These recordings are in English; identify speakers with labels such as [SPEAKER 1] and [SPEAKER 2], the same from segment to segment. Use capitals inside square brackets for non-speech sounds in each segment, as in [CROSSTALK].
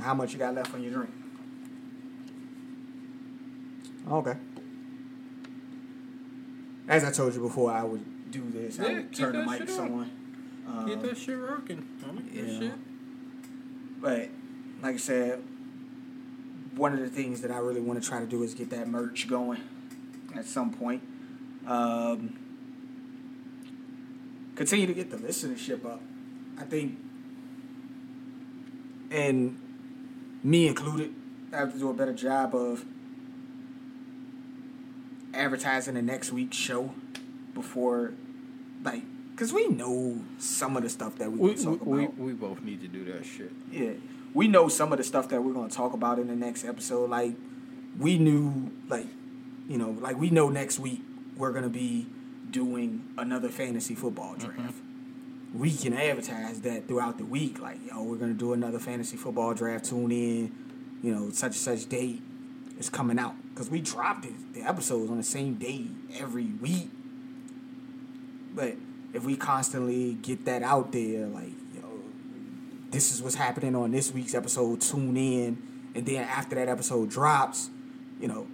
[SPEAKER 1] How much you got left on your drink? Okay. As I told you before, I would do this. I
[SPEAKER 2] Yeah,
[SPEAKER 1] would turn the
[SPEAKER 2] mic
[SPEAKER 1] mics
[SPEAKER 2] shit on.
[SPEAKER 1] on. Um,
[SPEAKER 2] Get that shit working. I like
[SPEAKER 1] yeah.
[SPEAKER 2] shit.
[SPEAKER 1] But like I said, one of the things that I really want to try to do is get that merch going at some point. Um, continue to get the listenership up. I think, and me included, I have to do a better job of advertising the next week's show before, like, because we know some of the stuff that we,
[SPEAKER 2] We,
[SPEAKER 1] talk
[SPEAKER 2] we,
[SPEAKER 1] about.
[SPEAKER 2] we, we both need to do that shit.
[SPEAKER 1] Yeah, we know some of the stuff that we're gonna talk about in the next episode. Like, we knew, like, you know, like we know next week we're gonna be doing another fantasy football draft. Mm-hmm. We can advertise that throughout the week. Like, yo, we're gonna do another fantasy football draft. Tune in, you know, such and such date is coming out because we dropped the, the episodes on the same day every week. But if we constantly get that out there, like, yo, this is what's happening on this week's episode. Tune in, and then after that episode drops, you know,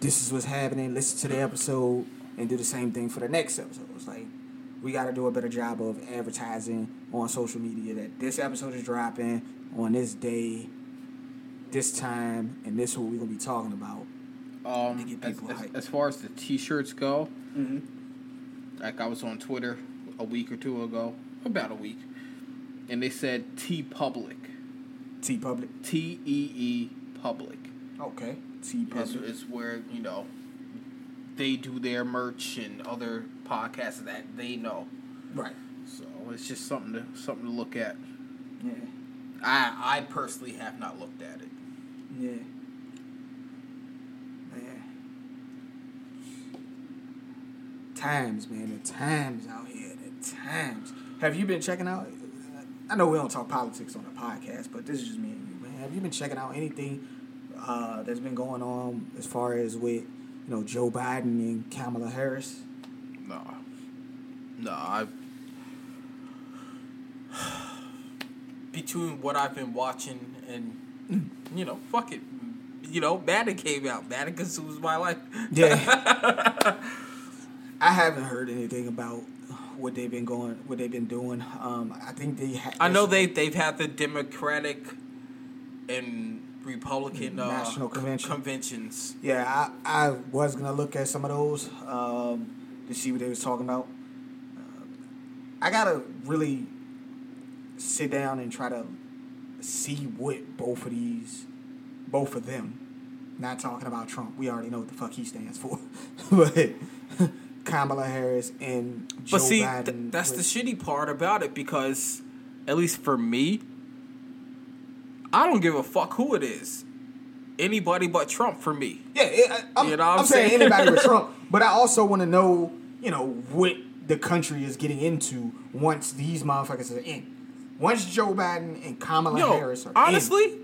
[SPEAKER 1] this is what's happening. Listen to the episode and do the same thing for the next episode. It's like we got to do a better job of advertising on social media that this episode is dropping on this day, this time, and this is what we're gonna be talking about.
[SPEAKER 2] Um, as, as, as far as the t-shirts go,
[SPEAKER 1] Mm-hmm.
[SPEAKER 2] like I was on Twitter a week or two ago, about a week, and they said T Public,
[SPEAKER 1] T Public.
[SPEAKER 2] T E E Public
[SPEAKER 1] Okay. T
[SPEAKER 2] is,
[SPEAKER 1] Public.
[SPEAKER 2] is where you know they do their merch and other podcasts that they know.
[SPEAKER 1] Right.
[SPEAKER 2] So it's just something to something to look at.
[SPEAKER 1] Yeah.
[SPEAKER 2] I I personally have not looked at it.
[SPEAKER 1] Yeah. Man. Times, man. The times out here. The times. Have you been checking out? I know we don't talk politics on the podcast, but this is just me and you, man. Have you been checking out anything uh, that's been going on as far as with, you know, Joe Biden and Kamala Harris?
[SPEAKER 2] No, no, I. Between what I've been watching and you know, fuck it, you know, Madden came out. Madden consumes my life.
[SPEAKER 1] Yeah. [LAUGHS] I haven't heard anything about what they've been going, what they've been doing. Um, I think they. Ha-
[SPEAKER 2] I know they they've had the Democratic and Republican uh,
[SPEAKER 1] National convention.
[SPEAKER 2] conventions.
[SPEAKER 1] Yeah, I, I was gonna look at some of those um, to see what they was talking about. Uh, I gotta really sit down and try to see what both of these, both of them, not talking about Trump. We already know what the fuck he stands for, [LAUGHS] but Kamala Harris and Joe
[SPEAKER 2] But see,
[SPEAKER 1] Biden.
[SPEAKER 2] th- that's the shitty part about it because, at least for me, I don't give a fuck who it is. Anybody but Trump for me.
[SPEAKER 1] Yeah, it, I, I'm,
[SPEAKER 2] You know what
[SPEAKER 1] I'm
[SPEAKER 2] I'm
[SPEAKER 1] saying
[SPEAKER 2] saying?
[SPEAKER 1] anybody but Trump, [LAUGHS] but I also want to know, you know, what the country is getting into once these motherfuckers are in. Once Joe Biden and Kamala
[SPEAKER 2] Yo,
[SPEAKER 1] Harris are in.
[SPEAKER 2] honestly,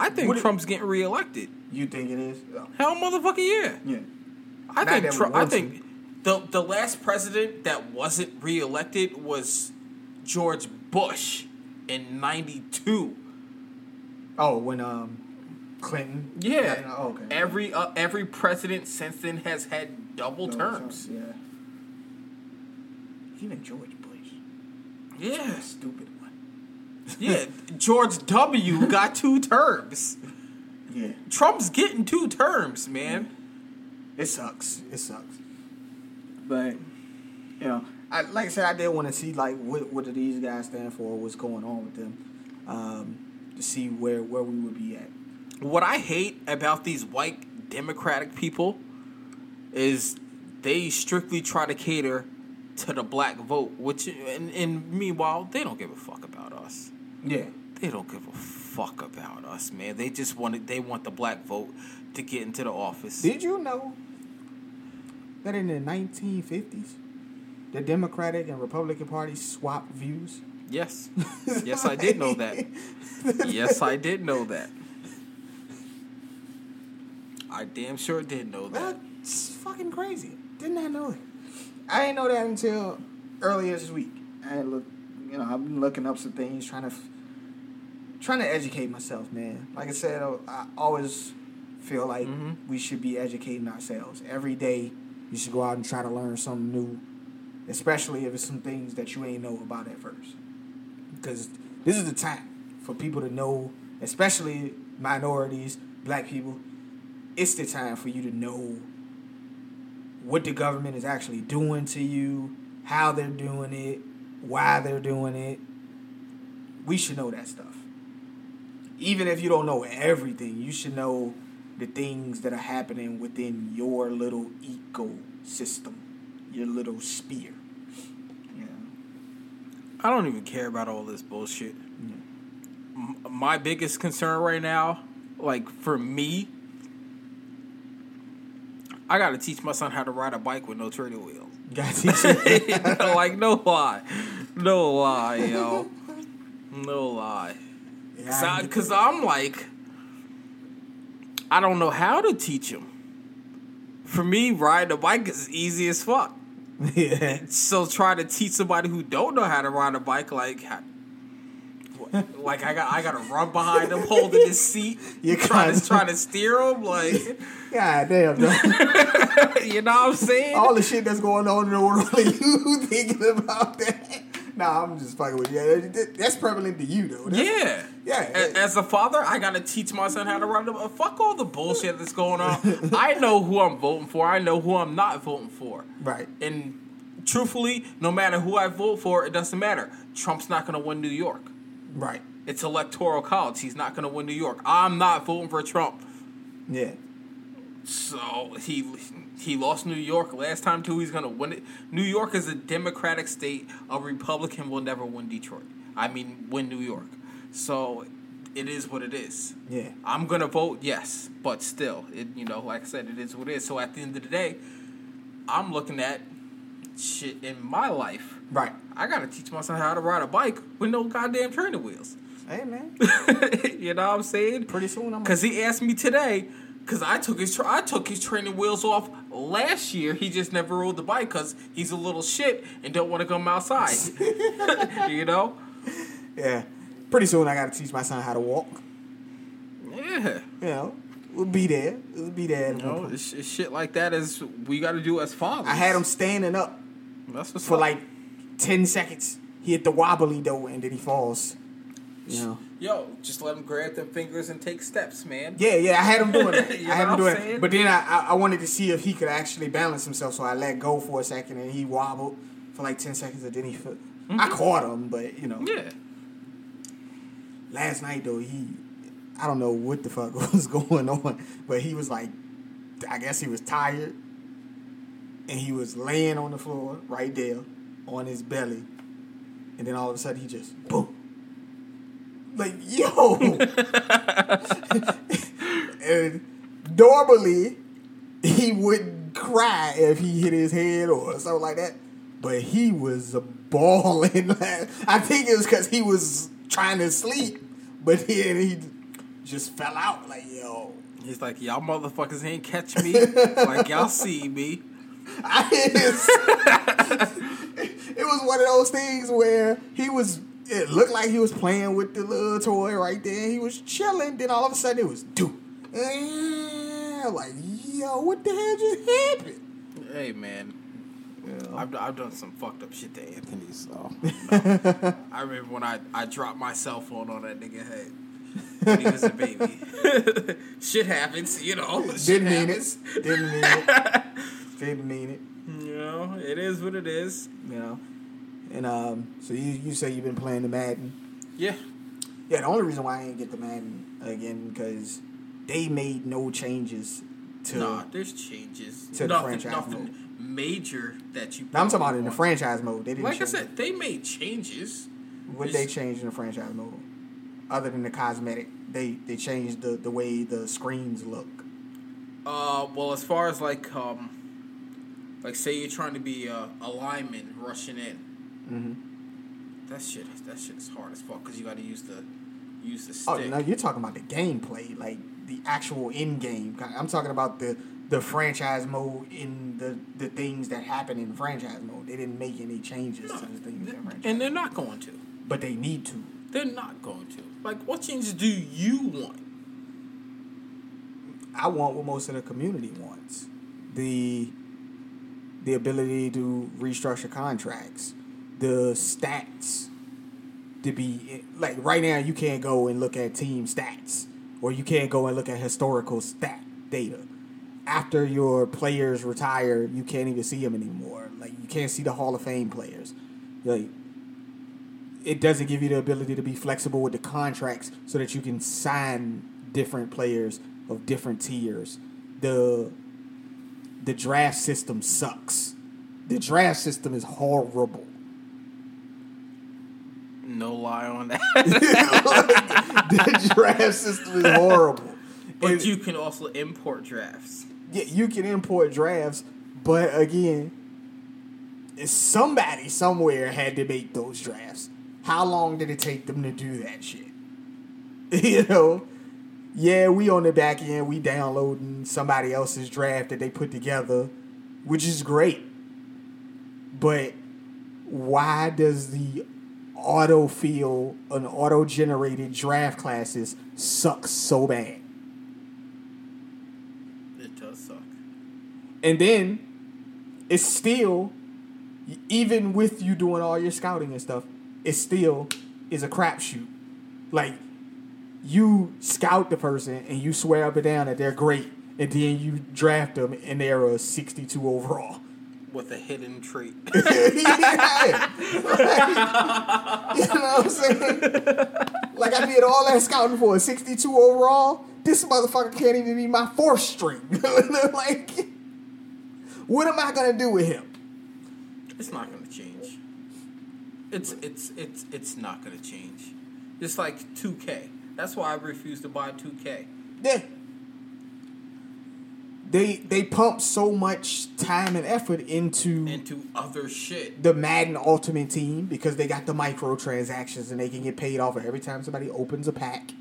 [SPEAKER 2] I think
[SPEAKER 1] What it-
[SPEAKER 2] Trump's getting reelected.
[SPEAKER 1] in, you think it is? Oh,
[SPEAKER 2] Hell, motherfucker, yeah.
[SPEAKER 1] yeah.
[SPEAKER 2] I
[SPEAKER 1] Not
[SPEAKER 2] think Trump. I think the the last president that wasn't reelected was George Bush in '92.
[SPEAKER 1] Oh, when um Clinton.
[SPEAKER 2] Yeah.
[SPEAKER 1] Oh, okay.
[SPEAKER 2] Every uh, every president since then has had double terms.
[SPEAKER 1] Yeah. Even George Bush,
[SPEAKER 2] Yeah.
[SPEAKER 1] stupid one.
[SPEAKER 2] Yeah, George W. got two terms.
[SPEAKER 1] Yeah.
[SPEAKER 2] Trump's getting two terms, man.
[SPEAKER 1] It sucks. It sucks. But you know, I like I said, I did want to see like what what do these guys stand for, what's going on with them, um, to see where where we would be at.
[SPEAKER 2] What I hate about these white Democratic people is they strictly try to cater to the black vote, which and, and meanwhile they don't give a fuck about us.
[SPEAKER 1] Yeah.
[SPEAKER 2] They don't give a fuck about us, man. They just want it, they want the black vote to get into the office.
[SPEAKER 1] Did you know that in the 1950s, the Democratic and Republican parties swapped views?
[SPEAKER 2] Yes. [LAUGHS] Yes, I did know that. Yes, I did know that. I damn sure did know that.
[SPEAKER 1] That's fucking crazy. Did not I know it. I didn't know that until earlier this week. I look, you know, I've been looking up some things, trying to, trying to educate myself, man. Like I said, I- I always feel like
[SPEAKER 2] Mhm.
[SPEAKER 1] we should be educating ourselves every day. You should go out and try to learn something new, especially if it's some things that you ain't know about at first. Because this is the time for people to know, especially minorities, black people. It's the time for you to know what the government is actually doing to you, how they're doing it, why they're doing it. We should know that stuff. Even if you don't know everything, you should know the things that are happening within your little ecosystem, your little sphere. Yeah.
[SPEAKER 2] I don't even care about all this bullshit. M- my biggest concern right now, like for me, I gotta teach my son how to ride a bike with no training wheels.
[SPEAKER 1] Gotta teach him. [LAUGHS]
[SPEAKER 2] like no lie, no lie, yo, no lie.
[SPEAKER 1] Yeah,
[SPEAKER 2] Because. I'm like, I don't know how to teach him. For me, riding a bike is easy as fuck. [LAUGHS]
[SPEAKER 1] yeah.
[SPEAKER 2] So try to teach somebody who don't know how to ride a bike, like, like I got I got to run behind them, holding his seat, [LAUGHS]
[SPEAKER 1] You
[SPEAKER 2] trying to trying to steer him, like,
[SPEAKER 1] God damn, dog.
[SPEAKER 2] you know what I'm saying?
[SPEAKER 1] all the shit that's going on in the world, [LAUGHS] you thinking about that? Nah, I'm just fucking with you. That's prevalent to you, though. That's,
[SPEAKER 2] yeah.
[SPEAKER 1] Yeah.
[SPEAKER 2] A- As a father, I gotta teach my son how to run a bike. Uh, fuck all the bullshit that's going on. [LAUGHS] I know who I'm voting for. I know who I'm not voting for.
[SPEAKER 1] Right.
[SPEAKER 2] And truthfully, no matter who I vote for, it doesn't matter. Trump's not gonna win New York.
[SPEAKER 1] Right.
[SPEAKER 2] It's electoral college. He's not gonna win New York. I'm not voting for Trump.
[SPEAKER 1] Yeah.
[SPEAKER 2] So he he lost New York last time too. He's gonna win it. New York is a Democratic state. A Republican will never win Detroit. I mean, win New York. So it is what it is.
[SPEAKER 1] Yeah.
[SPEAKER 2] I'm gonna vote yes, but still, it you know, like I said, it is what it is. So at the end of the day, I'm looking at shit in my life.
[SPEAKER 1] Right.
[SPEAKER 2] I gotta teach my son how to ride a bike with no goddamn training wheels.
[SPEAKER 1] Hey, man. [LAUGHS]
[SPEAKER 2] you know what I'm saying?
[SPEAKER 1] Pretty soon I'm
[SPEAKER 2] Because he asked me today, because I took his tra- I took his training wheels off last year. He just never rode the bike because he's a little shit and don't want to come outside. [LAUGHS] [LAUGHS] you know?
[SPEAKER 1] Yeah. Pretty soon I got to teach my son how to walk.
[SPEAKER 2] Yeah.
[SPEAKER 1] You know, we'll be there. We'll be there. at
[SPEAKER 2] You know,
[SPEAKER 1] point.
[SPEAKER 2] it's, it's shit like that is we got to do as fathers.
[SPEAKER 1] I had him standing up
[SPEAKER 2] That's
[SPEAKER 1] for
[SPEAKER 2] up.
[SPEAKER 1] like 10 seconds. He hit the wobbly though, and then he falls. You know.
[SPEAKER 2] Yo, just let him grab them fingers and take steps, man.
[SPEAKER 1] Yeah, yeah, I had him doing. [LAUGHS]
[SPEAKER 2] You
[SPEAKER 1] I had him doing it. But then I, I, I wanted to see if he could actually balance himself, so I let go for a second, and he wobbled for like 10 seconds, and then he. Fell. I caught him, but you know.
[SPEAKER 2] Mm-hmm. Yeah.
[SPEAKER 1] last night though he i don't know what the fuck [LAUGHS] was going on but he was like i guess he was tired and he was laying on the floor right there on his belly and then all of a sudden he just boom like yo [LAUGHS] and normally he wouldn't cry if he hit his head or something like that but he was bawling [LAUGHS] i think it was because he was trying to sleep but then he just fell out like yo
[SPEAKER 2] He's like, y'all motherfuckers ain't catch me. [LAUGHS] like y'all see me.
[SPEAKER 1] I it was one of those things where he was it looked like he was playing with the little toy right there. He was chilling. Then all of a sudden it was do. Like, yo, what the hell just happened?
[SPEAKER 2] Hey man,
[SPEAKER 1] Yeah.
[SPEAKER 2] I've, I've done some fucked up shit to Anthony. So [LAUGHS] I remember when I, I dropped my cell phone on that nigga head when he was a baby. [LAUGHS] shit happens, you know. Shit
[SPEAKER 1] Didn't mean
[SPEAKER 2] happens.
[SPEAKER 1] it. Didn't mean it. [LAUGHS] Didn't mean it.
[SPEAKER 2] You know, it is what it is.
[SPEAKER 1] You know. And um, so you you say you've been playing the Madden.
[SPEAKER 2] Yeah.
[SPEAKER 1] Yeah, the only reason why I ain't get the Madden again because they made no changes to.
[SPEAKER 2] Nah, there's changes.
[SPEAKER 1] to the franchise
[SPEAKER 2] nothing major that you.
[SPEAKER 1] Now, I'm talking about in the franchise mode. They didn't.
[SPEAKER 2] Like I said, they made changes.
[SPEAKER 1] what they changed in the franchise mode, other than the cosmetic, they they changed the the way the screens look.
[SPEAKER 2] Uh, well, as far as like um, like say you're trying to be a, a lineman rushing in,
[SPEAKER 1] Mm-hmm.
[SPEAKER 2] that shit that shit is hard as fuck because you got to use the use the stick.
[SPEAKER 1] Oh
[SPEAKER 2] stick.
[SPEAKER 1] no, you're talking about the gameplay, like the actual in game. I'm talking about the the franchise mode in the the things that happen in franchise mode. They didn't make any changes to the things in franchise,
[SPEAKER 2] and they're not going to.
[SPEAKER 1] but they need to.
[SPEAKER 2] They're not going to. Like, what changes do you want?
[SPEAKER 1] I want what most of the community wants. The the ability to restructure contracts, the stats to be like right now you can't go and look at team stats or you can't go and look at historical stat data. After your players retire, you can't even see them anymore. Like you can't see the Hall of Fame players. Like it doesn't give you the ability to be flexible with the contracts so that you can sign different players of different tiers. The the draft system sucks. The draft system is horrible.
[SPEAKER 2] No lie on that. [LAUGHS]
[SPEAKER 1] the draft system is horrible.
[SPEAKER 2] but
[SPEAKER 1] And-
[SPEAKER 2] you can also import drafts.
[SPEAKER 1] yeah, you can import drafts, but again, somebody somewhere had to make those drafts. How long did it take them to do that shit? [LAUGHS] you know, yeah, we on the back end, we downloading somebody else's draft that they put together, which is great. But why does the auto fill an auto generated draft classes sucks so bad?
[SPEAKER 2] It does suck.
[SPEAKER 1] And then it's still, even with you doing all your scouting and stuff, it still is a crapshoot. Like you scout the person and you swear up and down that they're great, and then you draft them and they're a 62 overall.
[SPEAKER 2] With a hidden trait. [LAUGHS]
[SPEAKER 1] Yeah. [LAUGHS] you know what I'm saying? Like I did all that scouting for a 62 overall. This motherfucker can't even be my fourth string. [LAUGHS] like, what am I gonna do with him?
[SPEAKER 2] It's not gonna change. It's it's it's it's not gonna change. It's like 2K. That's why I refuse to buy 2K.
[SPEAKER 1] Yeah. They they pump so much time and effort into
[SPEAKER 2] Into other shit.
[SPEAKER 1] the Madden Ultimate Team because they got the microtransactions and they can get paid off every time somebody opens a pack,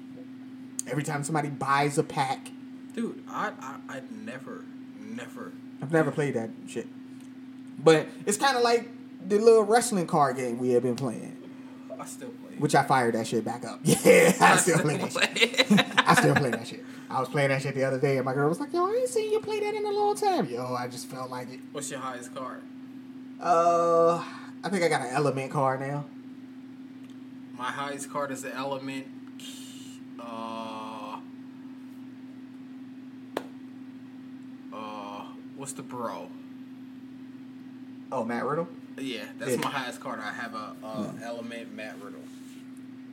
[SPEAKER 1] every time somebody buys a pack.
[SPEAKER 2] Dude, I I I never never
[SPEAKER 1] I've never played that shit. But it's kind of like the little wrestling card game we have been playing,
[SPEAKER 2] I still play.
[SPEAKER 1] which I fired that shit back up. [LAUGHS] Yeah, I still play that shit. I still play that shit. I was playing that shit the other day, and my girl was like, "Yo, I ain't seen you play that in a long time." Yo, I just felt like it.
[SPEAKER 2] What's your highest card?
[SPEAKER 1] Uh, I think I got an element card now.
[SPEAKER 2] My highest card is the element. Uh, uh, what's the bro?
[SPEAKER 1] Oh, Matt Riddle.
[SPEAKER 2] Yeah, that's
[SPEAKER 1] Yeah.
[SPEAKER 2] my highest card. I have a, a element Matt Riddle.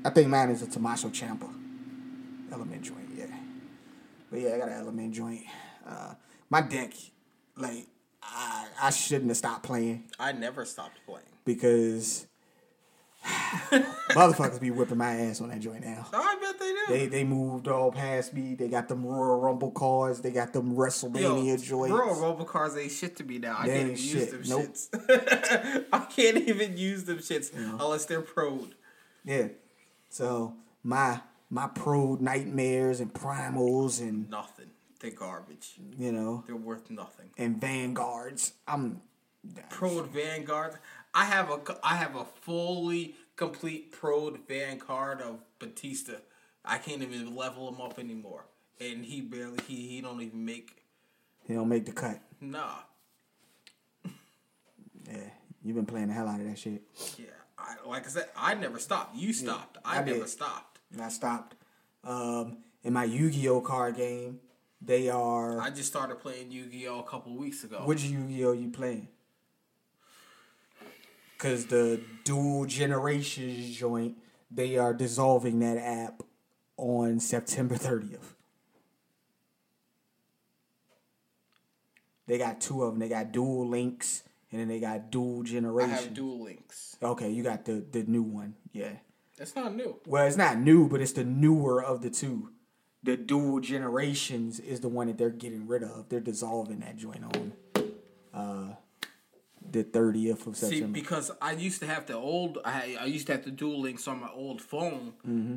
[SPEAKER 1] I think mine is a Tommaso Ciampa element joint. Yeah, but yeah, I got an element joint. Uh, my deck, like, I I shouldn't have stopped playing
[SPEAKER 2] I never stopped playing.
[SPEAKER 1] because [LAUGHS] motherfuckers be whipping my ass on that joint now.
[SPEAKER 2] I bet they do.
[SPEAKER 1] They they moved all past me. They got them Royal Rumble cards. They got them WrestleMania joints.
[SPEAKER 2] Bro, Robo cards ain't shit to me now. I
[SPEAKER 1] They
[SPEAKER 2] can't even use
[SPEAKER 1] shit.
[SPEAKER 2] them
[SPEAKER 1] Nope.
[SPEAKER 2] shits. [LAUGHS] I can't even use them shits unless they're proed.
[SPEAKER 1] Yeah. So my my pro nightmares and primals and
[SPEAKER 2] Nothing. They're garbage.
[SPEAKER 1] you know
[SPEAKER 2] They're worth nothing.
[SPEAKER 1] and vanguards. I'm
[SPEAKER 2] Proed Vanguard. I have a I have a fully complete Proed Vanguard of Batista. I can't even level him up anymore, and he barely he he don't even make
[SPEAKER 1] you know make the cut.
[SPEAKER 2] nah.
[SPEAKER 1] Yeah, you've been playing the hell out of that shit.
[SPEAKER 2] Yeah, I, like I said, I never stopped. You stopped. I,
[SPEAKER 1] I did.
[SPEAKER 2] never stopped.
[SPEAKER 1] And I stopped. Um, in my Yu-Gi-Oh card game, they are.
[SPEAKER 2] I just started playing Yu Gi Oh a couple weeks ago.
[SPEAKER 1] Which Yu-Gi-Oh you playing? Cause the Duel Generations joint, they are dissolving that app on September 30th. They got two of them. They got Duel Links, and then they got dual
[SPEAKER 2] I
[SPEAKER 1] generation.
[SPEAKER 2] have Duel Links.
[SPEAKER 1] okay, you got the the new one. Yeah.
[SPEAKER 2] That's not new.
[SPEAKER 1] Well, it's not new, but it's the newer of the two. The Duel Generations is the one that they're getting rid of. They're dissolving that joint on uh, the thirtieth of September.
[SPEAKER 2] See, because I used to have the old, I I used to have the Duel Links on my old phone,
[SPEAKER 1] Mm-hmm.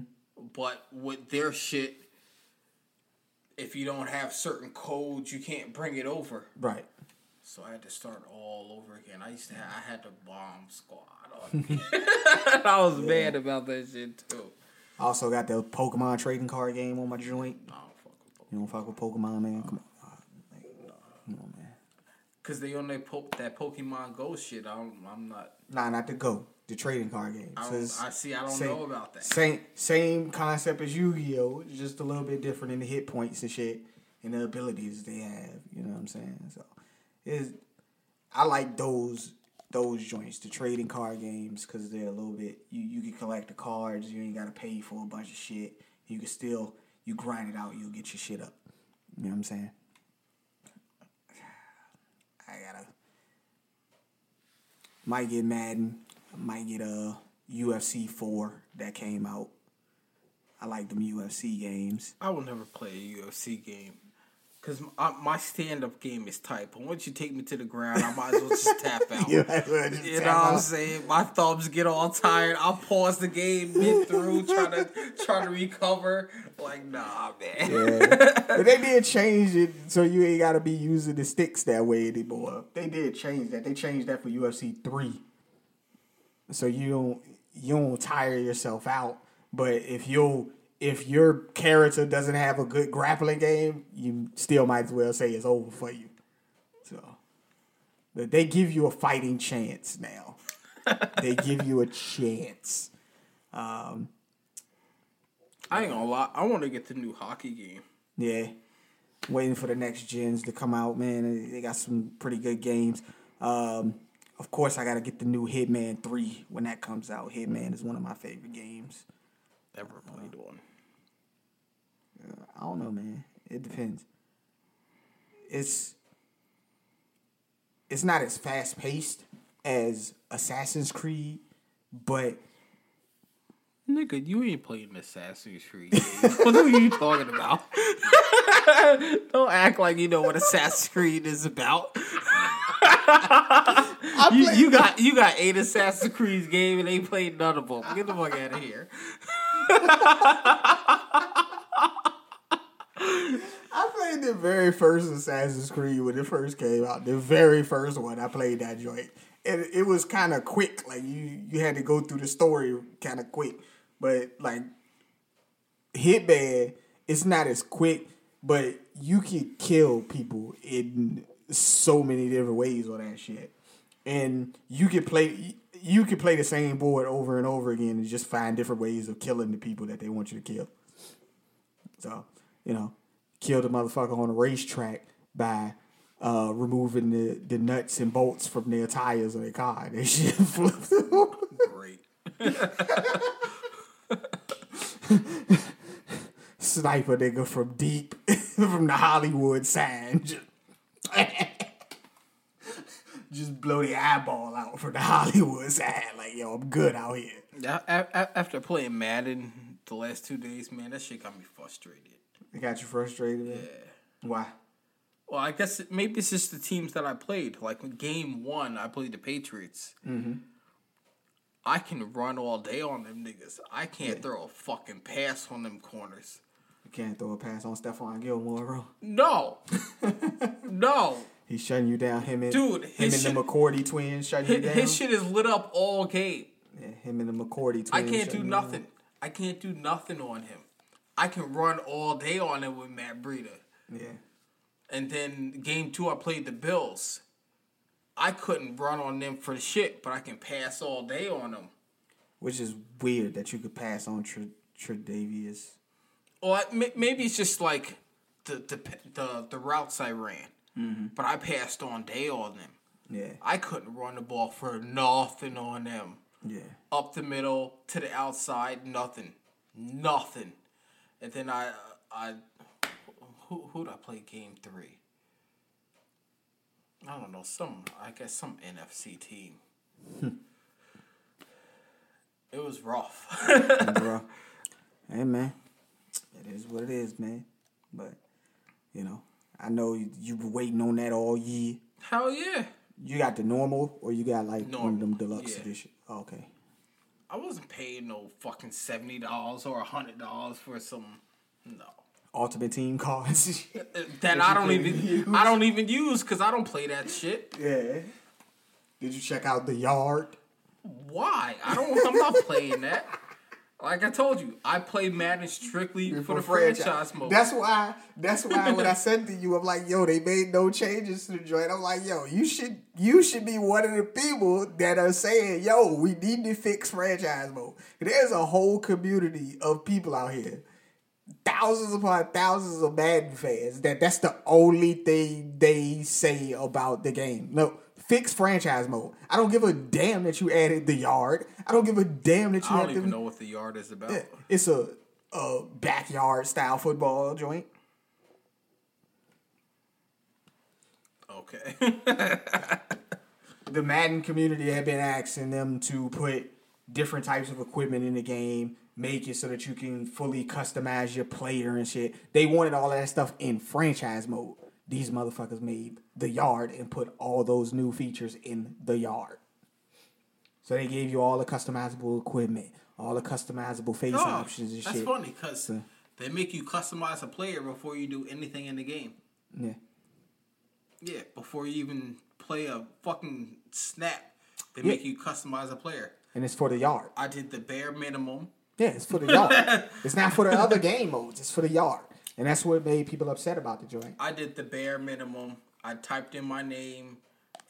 [SPEAKER 2] but with their shit, if you don't have certain codes, you can't bring it over.
[SPEAKER 1] right.
[SPEAKER 2] So I had to start all over again. I used to have, I had the bomb squad on. me. [LAUGHS] I was mad about that shit too.
[SPEAKER 1] I also got the Pokemon trading card game on my joint.
[SPEAKER 2] I don't fuck with Pokemon.
[SPEAKER 1] You don't fuck with Pokemon, man. Come on, like, come on, man.
[SPEAKER 2] Cause they on that po- that Pokemon Go shit. I don't, I'm not.
[SPEAKER 1] Nah, not the Go. The trading card game.
[SPEAKER 2] I,
[SPEAKER 1] So
[SPEAKER 2] don't,
[SPEAKER 1] it's
[SPEAKER 2] I see. I don't
[SPEAKER 1] same-
[SPEAKER 2] know about that.
[SPEAKER 1] Same same concept as Yu-Gi-Oh, just a little bit different in the hit points and shit and the abilities they have. You know what I'm saying? So, is I like those those joints, the trading card games, because they're a little bit. You you can collect the cards. You ain't gotta pay for a bunch of shit. You can still you grind it out. You'll get your shit up. You know what I'm saying? [SIGHS] I gotta might get Madden. Might get uh, a UFC four that came out. I like them UFC games.
[SPEAKER 2] I will never play a UFC game. Cause uh, my, my stand up game is tight, but once you take me to the ground, I might as well just tap [LAUGHS] out.
[SPEAKER 1] You might as well just
[SPEAKER 2] You know what I'm saying? My thumbs get all tired. I'll pause the game mid through, trying to try to recover. Like, nah, man.
[SPEAKER 1] Yeah. [LAUGHS] but they did change it so you ain't gotta be using the sticks that way anymore. They did change that. They changed that for UFC three. So you don't you don't tire yourself out. But if you if your character doesn't have a good grappling game, you still might as well say it's over for you. So but they give you a fighting chance now. [LAUGHS] they give you a chance.
[SPEAKER 2] I ain't gonna lie. I want to get the new hockey game.
[SPEAKER 1] Yeah. Waiting for the next gens to come out, man. They got some pretty good games. Um, of course, I got to get the new Hitman 3 when that comes out. Hitman is one of my favorite games.
[SPEAKER 2] Never played one.
[SPEAKER 1] Don't know, man. It depends. It's it's not as fast paced as Assassin's Creed, but
[SPEAKER 2] Nigga, you ain't playing Assassin's Creed. [LAUGHS] what are you talking about? [LAUGHS] Don't act like you know what Assassin's Creed is about. [LAUGHS] you, you got you got eight Assassin's Creed game and they played none of them. Get the fuck out of here.
[SPEAKER 1] I played the very first Assassin's Creed when it first came out. The very first one, I played that joint. And it was kind of quick. Like you, you had to go through the story kind of quick. But like Hitman, it's not as quick, but you can kill people in so many different ways on that shit. And you can play you can play the same board over and over again and just find different ways of killing the people that they want you to kill. So, you know, kill a motherfucker on a racetrack by uh, removing the, the nuts and bolts from their tires of their car. They shit [LAUGHS] flipped.
[SPEAKER 2] Great.
[SPEAKER 1] Sniper nigga from deep [LAUGHS] from the Hollywood sign. [LAUGHS] Just, blow the eyeball out from the Hollywood side. Like, yo, I'm good out here.
[SPEAKER 2] After playing Madden the last two days, man, that shit got me frustrated.
[SPEAKER 1] It got you frustrated? Man? Why?
[SPEAKER 2] Well, I guess it, maybe it's just the teams that I played. Like game one, I played the Patriots. Mm-hmm. I can run all day on them niggas. I can't throw a fucking pass on them corners.
[SPEAKER 1] You can't throw a pass on Stephon Gilmore, bro.
[SPEAKER 2] No, [LAUGHS] no,
[SPEAKER 1] He's shutting you down. Him and
[SPEAKER 2] Dude,
[SPEAKER 1] him and
[SPEAKER 2] shit-
[SPEAKER 1] the McCourty twins shutting you [LAUGHS]
[SPEAKER 2] his,
[SPEAKER 1] down.
[SPEAKER 2] his shit is lit up all game.
[SPEAKER 1] Yeah, him and the McCourty twins.
[SPEAKER 2] I can't do nothing. I can't do nothing on him. I can run all day on it with Matt Breida.
[SPEAKER 1] Yeah.
[SPEAKER 2] And then game two, I played the Bills. I couldn't run on them for shit, but I can pass all day on them.
[SPEAKER 1] Which is weird that you could pass on Tr- Tre'Davious.
[SPEAKER 2] Well, I- maybe it's just like the the the, the routes I ran, mm-hmm. but I passed on day on them.
[SPEAKER 1] Yeah.
[SPEAKER 2] I couldn't run the ball for nothing on them.
[SPEAKER 1] Yeah.
[SPEAKER 2] Up the middle to the outside, nothing, nothing. And then I I who who did I play game three? I don't know some I guess some NFC team. Hmm. it was rough. [LAUGHS]
[SPEAKER 1] Hey man, it is what it is, man. But you know, I know you've been waiting on that all year.
[SPEAKER 2] Hell yeah.
[SPEAKER 1] You got the normal, or you got like one of them deluxe
[SPEAKER 2] yeah.
[SPEAKER 1] edition. Oh, okay.
[SPEAKER 2] I wasn't paying no fucking seventy dollars or hundred dollars for some. No,
[SPEAKER 1] Ultimate Team cards. [LAUGHS]
[SPEAKER 2] that I don't even
[SPEAKER 1] use.
[SPEAKER 2] I don't even use because I don't play that shit.
[SPEAKER 1] yeah. Did you check out the yard?
[SPEAKER 2] Why? I don't. I'm not playing that. Like I told you, I play Madden strictly for, the franchise, mode.
[SPEAKER 1] That's why. That's why [LAUGHS] when I said to you, I'm like, yo, they made no changes to the joint. I'm like, yo, you should you should be one of the people that are saying, yo, we need to fix franchise mode. There's a whole community of people out here, thousands upon thousands of Madden fans. That that's the only thing they say about the game. No. Fix franchise mode. I don't give a damn that you added the yard. I don't give a damn that you
[SPEAKER 2] I don't even
[SPEAKER 1] them-
[SPEAKER 2] know what the yard is about.
[SPEAKER 1] it's a a backyard style football joint.
[SPEAKER 2] Okay. [LAUGHS]
[SPEAKER 1] The Madden community had been asking them to put different types of equipment in the game, make it so that you can fully customize your player and shit. They wanted all that stuff in franchise mode. These motherfuckers made the yard and put all those new features in the yard. So they gave you all the customizable equipment, all the customizable face options and
[SPEAKER 2] that's
[SPEAKER 1] shit.
[SPEAKER 2] funny because they make you customize a player before you do anything in the game.
[SPEAKER 1] Yeah.
[SPEAKER 2] Yeah, before you even play a fucking snap, they make you customize a player.
[SPEAKER 1] And it's for the yard.
[SPEAKER 2] I did the bare minimum.
[SPEAKER 1] Yeah, it's for the yard. [LAUGHS] it's not for the other game modes. It's for the yard, and that's what made people upset about the joint.
[SPEAKER 2] I did the bare minimum. I typed in my name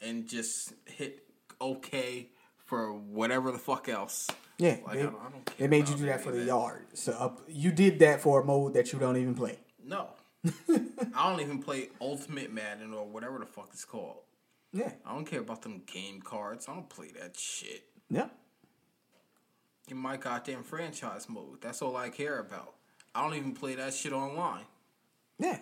[SPEAKER 2] and just hit OK for whatever the fuck else.
[SPEAKER 1] Yeah,
[SPEAKER 2] Like,
[SPEAKER 1] they,
[SPEAKER 2] I don't- I don't care
[SPEAKER 1] they made you do that for the
[SPEAKER 2] that.
[SPEAKER 1] yard. So up, you did that for a mode that you don't even play.
[SPEAKER 2] No. [LAUGHS] I don't even play Ultimate Madden or whatever the fuck it's called.
[SPEAKER 1] Yeah,
[SPEAKER 2] I don't care about them game cards. I don't play that shit.
[SPEAKER 1] yeah,
[SPEAKER 2] In my goddamn franchise mode. That's all I care about. I don't even play that shit online.
[SPEAKER 1] yeah.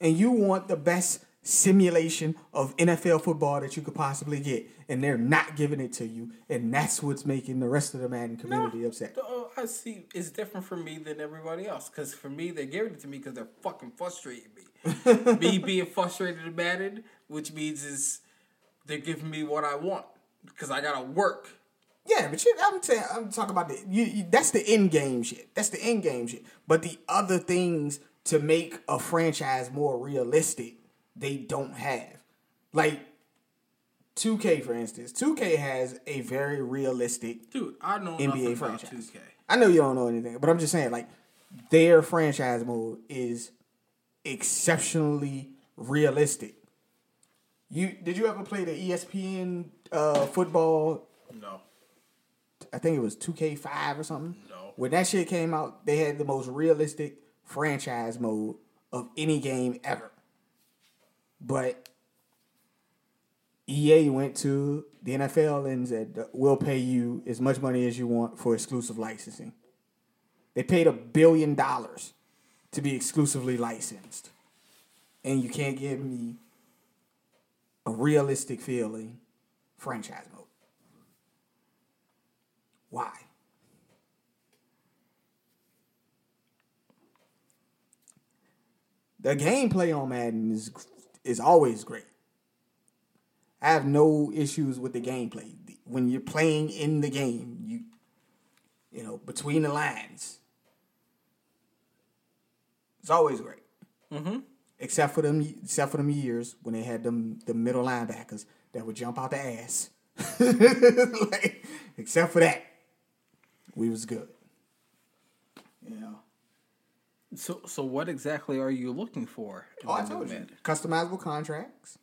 [SPEAKER 1] And you want the best simulation of NFL football that you could possibly get, and they're not giving it to you, and that's what's making the rest of the Madden community upset.
[SPEAKER 2] Oh, I see. It's different for me than everybody else. Because for me, they're giving it to me because they're fucking frustrating me. [LAUGHS] me being frustrated about it, which means is they're giving me what I want because I gotta work.
[SPEAKER 1] Yeah, but you, I'm saying I'm talking about the you, you, that's the end game shit. That's the end game shit. But the other things to make a franchise more realistic, they don't have. Like 2K, for instance, 2K has a very realistic.
[SPEAKER 2] Dude, I know
[SPEAKER 1] NBA
[SPEAKER 2] about
[SPEAKER 1] franchise.
[SPEAKER 2] 2K.
[SPEAKER 1] I know you don't know anything, but I'm just saying like their franchise mode is exceptionally realistic. You did you ever play the ESPN uh, football
[SPEAKER 2] No.
[SPEAKER 1] I think it was 2K5 or something.
[SPEAKER 2] No.
[SPEAKER 1] When that shit came out, they had the most realistic franchise mode of any game ever. But EA went to the NFL and said, we'll pay you as much money as you want for exclusive licensing. They paid a billion dollars to be exclusively licensed. And you can't give me a realistic feeling franchise mode. Why? The gameplay on Madden is is always great. I have no issues with the gameplay. When you're playing in the game, you you know, between the lines. It's always great. Mm-hmm. Except for them except for them years when they had them the middle linebackers that would jump out the ass. [LAUGHS] like, except for that, we was good. You know.
[SPEAKER 2] So, so what exactly are you looking for?
[SPEAKER 1] Oh, I told you. Customizable contracts.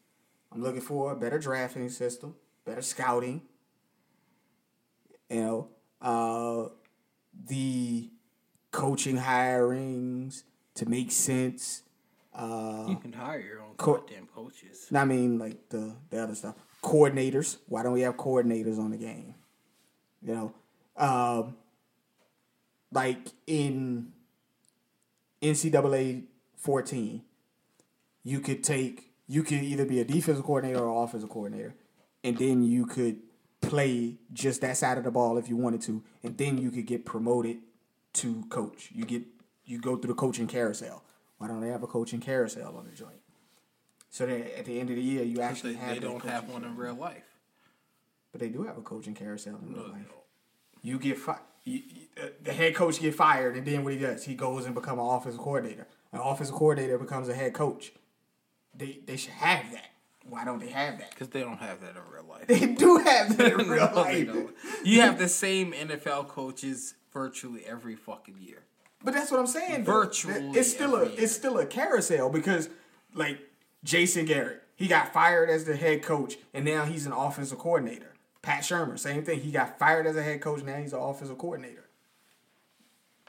[SPEAKER 1] I'm looking for a better drafting system, better scouting. You know, uh, the coaching hirings to make sense.
[SPEAKER 2] You can hire your own
[SPEAKER 1] Co-
[SPEAKER 2] goddamn coaches.
[SPEAKER 1] I mean, like the the other stuff. Coordinators. Why don't we have coordinators on the game? You know, um, like in NCAA 14, you could take you could either be a defensive coordinator or offensive coordinator, and then you could play just that side of the ball if you wanted to, and then you could get promoted to coach. You get you go through the coaching carousel. Why don't they have a coaching carousel on the joint? So that at the end of the year, you actually
[SPEAKER 2] They,
[SPEAKER 1] have
[SPEAKER 2] they don't have one in real life.
[SPEAKER 1] but they do have a coaching carousel in real
[SPEAKER 2] No,
[SPEAKER 1] life. You get fi- you, you- uh, the head coach get fired, and then what he does, he goes and become an offensive coordinator. An offensive coordinator becomes a head coach. They they should have that. Why don't they have that?
[SPEAKER 2] Because they don't have that in real life.
[SPEAKER 1] They do have that in [LAUGHS] real
[SPEAKER 2] No,
[SPEAKER 1] life.
[SPEAKER 2] You have the same NFL coaches virtually every fucking year.
[SPEAKER 1] But that's what I'm saying. though.
[SPEAKER 2] Virtually
[SPEAKER 1] it's still a
[SPEAKER 2] year.
[SPEAKER 1] it's still a carousel because like Jason Garrett, he got fired as the head coach, and now he's an offensive coordinator. Pat Shurmur, same thing. He got fired as a head coach, now he's an offensive coordinator.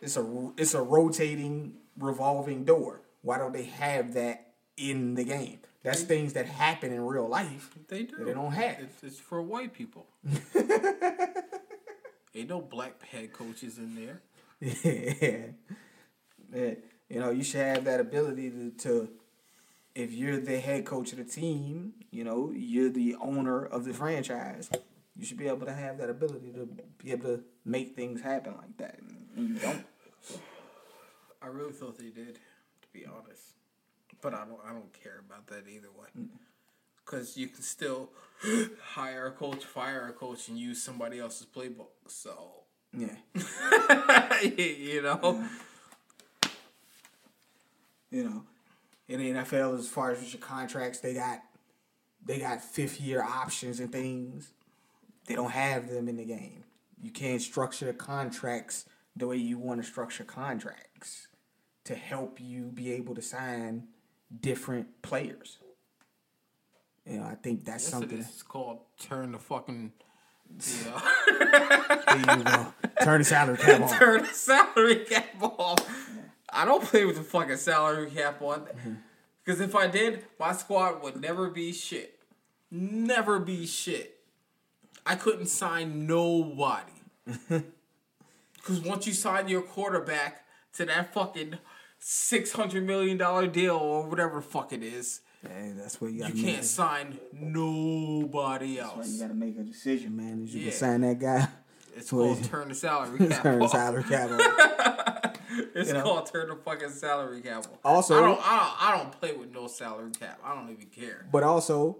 [SPEAKER 1] It's a it's a rotating, revolving door. Why don't they have that in the game? That's things that happen in real life.
[SPEAKER 2] They do.
[SPEAKER 1] They don't have.
[SPEAKER 2] It's, it's for white people. [LAUGHS] Ain't no black head coaches in there. [LAUGHS]
[SPEAKER 1] yeah. Yeah. You know, you should have that ability to, to, if you're the head coach of the team, you know, you're the owner of the franchise, you should be able to have that ability to be able to make things happen like that. And you don't.
[SPEAKER 2] I really thought they did, to be honest. But I don't. I don't care about that either way. Mm. Because you can still [GASPS] hire a coach, fire a coach, and use somebody else's playbook. So
[SPEAKER 1] Yeah. [LAUGHS]
[SPEAKER 2] you know,
[SPEAKER 1] You know, in the NFL, as far as your contracts, they got they got fifth year options and things. They don't have them in the game. You can't structure the contracts the way you want to structure contracts to help you be able to sign different players. You know, I think that's
[SPEAKER 2] Yes,
[SPEAKER 1] something.
[SPEAKER 2] It's called turn the fucking. Yeah. [LAUGHS]
[SPEAKER 1] There you go. Turn the salary cap on.
[SPEAKER 2] turn the salary cap off. I don't play with the fucking salary cap on. Mm-hmm. Because if I did, my squad would never be shit. Never be shit. I couldn't sign nobody. [LAUGHS] Because once you sign your quarterback to that fucking $600 million deal or whatever the fuck it is,
[SPEAKER 1] Hey, that's what you
[SPEAKER 2] you can't sign nobody else.
[SPEAKER 1] That's why you got to make a decision, man. Is you
[SPEAKER 2] Yeah.
[SPEAKER 1] can sign that guy.
[SPEAKER 2] It's [LAUGHS] called turn the salary cap [LAUGHS]
[SPEAKER 1] Turn the salary cap.
[SPEAKER 2] It's
[SPEAKER 1] You know?
[SPEAKER 2] called turn the fucking salary cap.
[SPEAKER 1] Also-
[SPEAKER 2] I don't, I don't, I don't play with no salary cap. I don't even care.
[SPEAKER 1] but also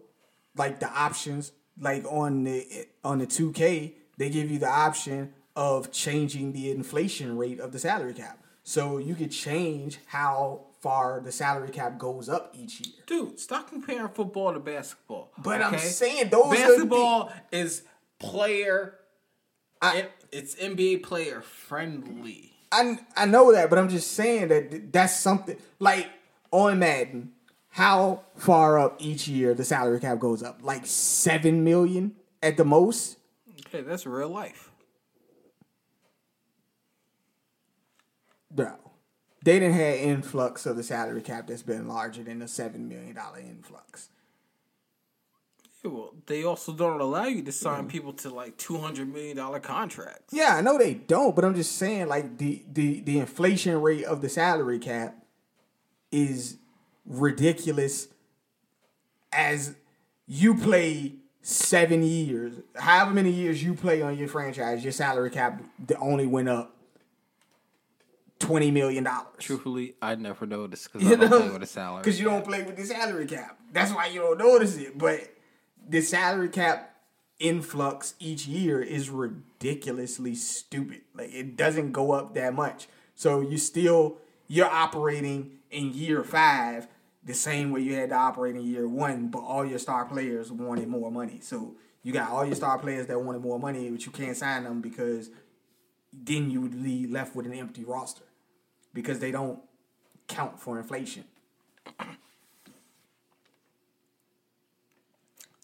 [SPEAKER 1] like the options like on the on the 2k they give you the option of changing the inflation rate of the salary cap so you could change how far the salary cap goes up each year
[SPEAKER 2] Dude, stop comparing football to basketball.
[SPEAKER 1] But I'm saying those the-
[SPEAKER 2] basketball is player.
[SPEAKER 1] I-
[SPEAKER 2] it- it's NBA player friendly.
[SPEAKER 1] I, I know that but i'm just saying that that's something like on madden how far up each year the salary cap goes up like 7 million at the most
[SPEAKER 2] Okay, that's real life.
[SPEAKER 1] Bro, they didn't have influx of the salary cap that's been larger than the seven million dollar influx.
[SPEAKER 2] Yeah, well, they also don't allow you to sign mm-hmm. people to like two hundred million dollar contracts.
[SPEAKER 1] Yeah, I know they don't, but I'm just saying like the the the inflation rate of the salary cap is ridiculous. As you play seven years, however many years you play on your franchise, your salary cap only went up twenty million dollars.
[SPEAKER 2] Truthfully, I never noticed because I [LAUGHS] don't
[SPEAKER 1] know,
[SPEAKER 2] play with a salary.
[SPEAKER 1] Because you don't play with the salary cap. That's why you don't notice it. But the salary cap influx each year is ridiculously stupid. Like it doesn't go up that much. So you still you're operating in year five the same way you had to operate in year one, but all your star players wanted more money. So you got all your star players that wanted more money, but you can't sign them because then you would be left with an empty roster because they don't count for inflation.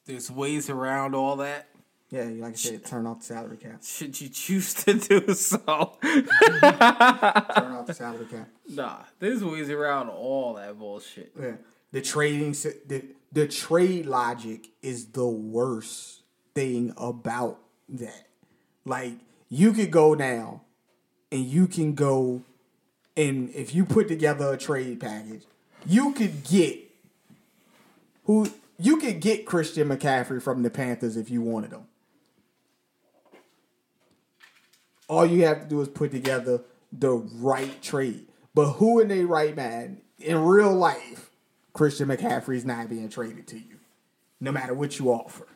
[SPEAKER 2] There's ways around all that.
[SPEAKER 1] Yeah, you like I said, turn off the salary cap.
[SPEAKER 2] Should you choose to do so?
[SPEAKER 1] Turn off the salary cap. [LAUGHS]
[SPEAKER 2] nah, there's ways around all that bullshit.
[SPEAKER 1] Yeah, the trading, the the trade logic is the worst thing about that. Like you could go down, and you can go, and if you put together a trade package, you could get who you could get Christian McCaffrey from the Panthers if you wanted him. All you have to do is put together the right trade. But who in their right mind in real life, Christian McCaffrey is not being traded to you, no matter what you offer.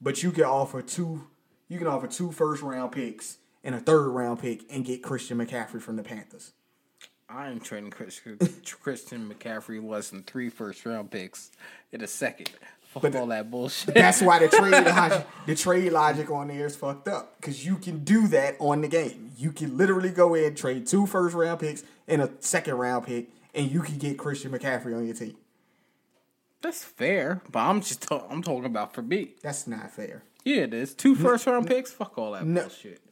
[SPEAKER 1] But you can offer two, you can offer two first round picks and a third round pick and get Christian McCaffrey from the Panthers.
[SPEAKER 2] I am trading Christian, Christian McCaffrey less than three first round picks in a second. Fuck
[SPEAKER 1] But
[SPEAKER 2] all that bullshit.
[SPEAKER 1] That's why the trade [LAUGHS] logic, the trade logic on there is fucked up because you can do that on the game. You can literally go in trade two first round picks and a second round pick, and you can get Christian McCaffrey on your team.
[SPEAKER 2] That's fair, but I'm just ta- I'm talking about for me.
[SPEAKER 1] That's not fair.
[SPEAKER 2] Yeah, it is two first round picks. Fuck all that
[SPEAKER 1] No.
[SPEAKER 2] bullshit.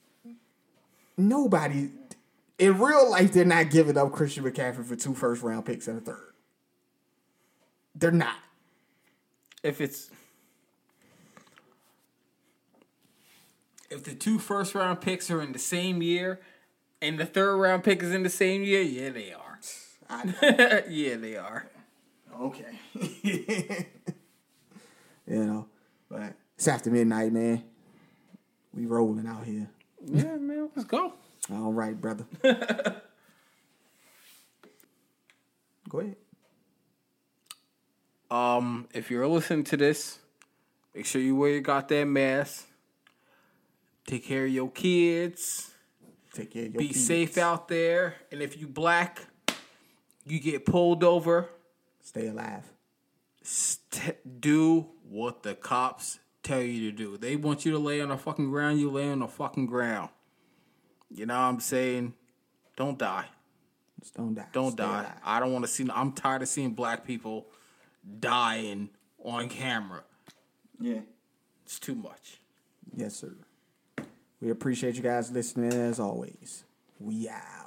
[SPEAKER 1] Nobody in real life they're not giving up Christian McCaffrey for two first round picks and a third. They're not.
[SPEAKER 2] If it's if the two first round picks are in the same year, and the third round pick is in the same year, yeah, they are. [LAUGHS] Yeah, they are.
[SPEAKER 1] okay. [LAUGHS] you know, but it's after midnight, man. We rolling out here.
[SPEAKER 2] Yeah, man, let's go.
[SPEAKER 1] All right, brother. [LAUGHS] Go ahead.
[SPEAKER 2] Um, if you're listening to this, make sure you wear your goddamn mask. Take care of your kids.
[SPEAKER 1] Take care of your
[SPEAKER 2] Be
[SPEAKER 1] kids.
[SPEAKER 2] safe out there. And if you black, you get pulled over.
[SPEAKER 1] Stay alive.
[SPEAKER 2] St- do what the cops tell you to do. They want you to lay on the fucking ground. You lay on the fucking ground. You know what I'm saying? Don't die.
[SPEAKER 1] Just don't die.
[SPEAKER 2] Don't
[SPEAKER 1] Stay
[SPEAKER 2] die.
[SPEAKER 1] alive.
[SPEAKER 2] I don't want to see. I'm tired of seeing black people dying on camera.
[SPEAKER 1] Yeah.
[SPEAKER 2] It's too much.
[SPEAKER 1] Yes, sir. We appreciate you guys listening as always. We out.